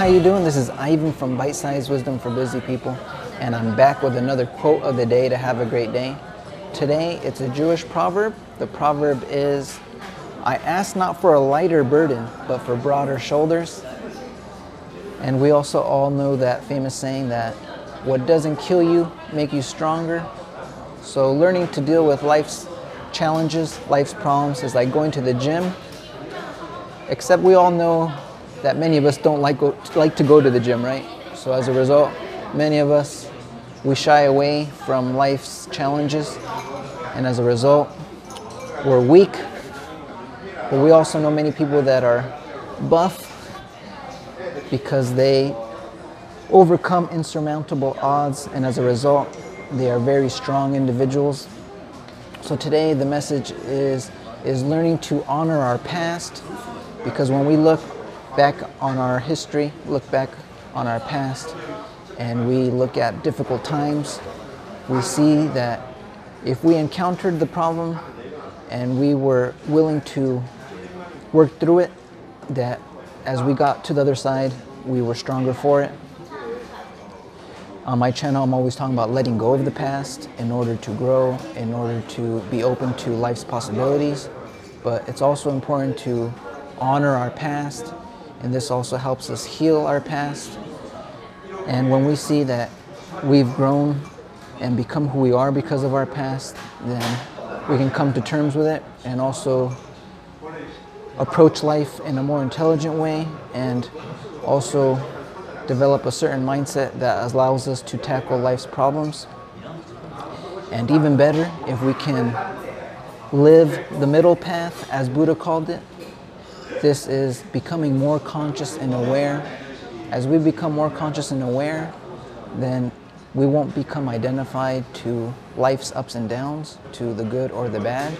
How you doing? This is Ivan from Bite Size Wisdom for Busy People, and I'm back with another quote of the day to have a great day. Today, it's a Jewish proverb. The proverb is, I ask not for a lighter burden, but for broader shoulders. And we also all know that famous saying that what doesn't kill you make you stronger. So learning to deal with life's challenges, life's problems is like going to the gym. Except we all know that many of us don't like, like to go to the gym, right? So as a result, many of us, we shy away from life's challenges. And as a result, we're weak. But we also know many people that are buff because they overcome insurmountable odds. And as a result, they are very strong individuals. So today the message is, is learning to honor our past because when we look back on our history, look back on our past, and we look at difficult times, we see that if we encountered the problem and we were willing to work through it, that as we got to the other side, we were stronger for it. On my channel, I'm always talking about letting go of the past in order to grow, in order to be open to life's possibilities. But it's also important to honor our past and this also helps us heal our past. And when we see that we've grown and become who we are because of our past, then we can come to terms with it and also approach life in a more intelligent way and also develop a certain mindset that allows us to tackle life's problems. And even better, if we can live the middle path, as Buddha called it, this is becoming more conscious and aware. As we become more conscious and aware, then we won't become identified to life's ups and downs, to the good or the bad,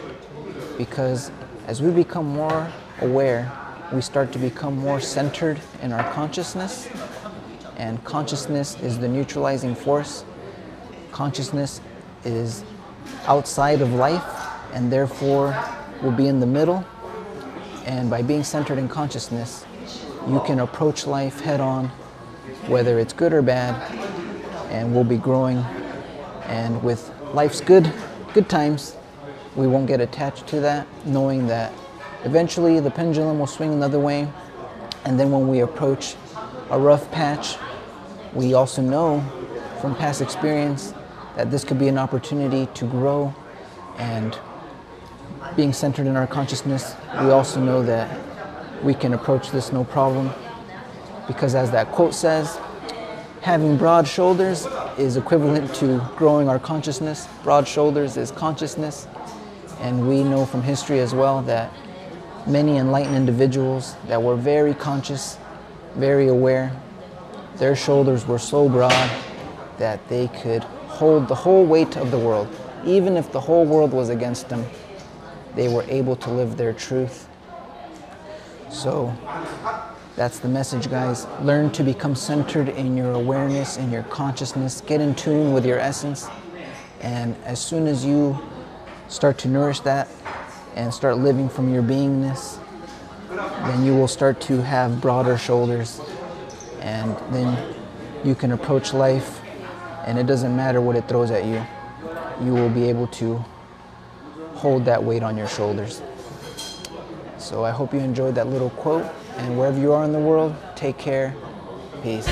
because as we become more aware, we start to become more centered in our consciousness, and consciousness is the neutralizing force. Consciousness is outside of life, and therefore will be in the middle and by being centered in consciousness, you can approach life head on, whether it's good or bad, and we'll be growing. And with life's good, good times, we won't get attached to that, knowing that eventually the pendulum will swing another way. And then when we approach a rough patch, we also know from past experience that this could be an opportunity to grow and being centered in our consciousness, we also know that we can approach this no problem. Because as that quote says, having broad shoulders is equivalent to growing our consciousness. Broad shoulders is consciousness. And we know from history as well that many enlightened individuals that were very conscious, very aware, their shoulders were so broad that they could hold the whole weight of the world. Even if the whole world was against them, they were able to live their truth. So that's the message, guys. Learn to become centered in your awareness, in your consciousness. Get in tune with your essence. And as soon as you start to nourish that and start living from your beingness, then you will start to have broader shoulders. And then you can approach life, and it doesn't matter what it throws at you. You will be able to hold that weight on your shoulders. So I hope you enjoyed that little quote. And wherever you are in the world, take care. Peace.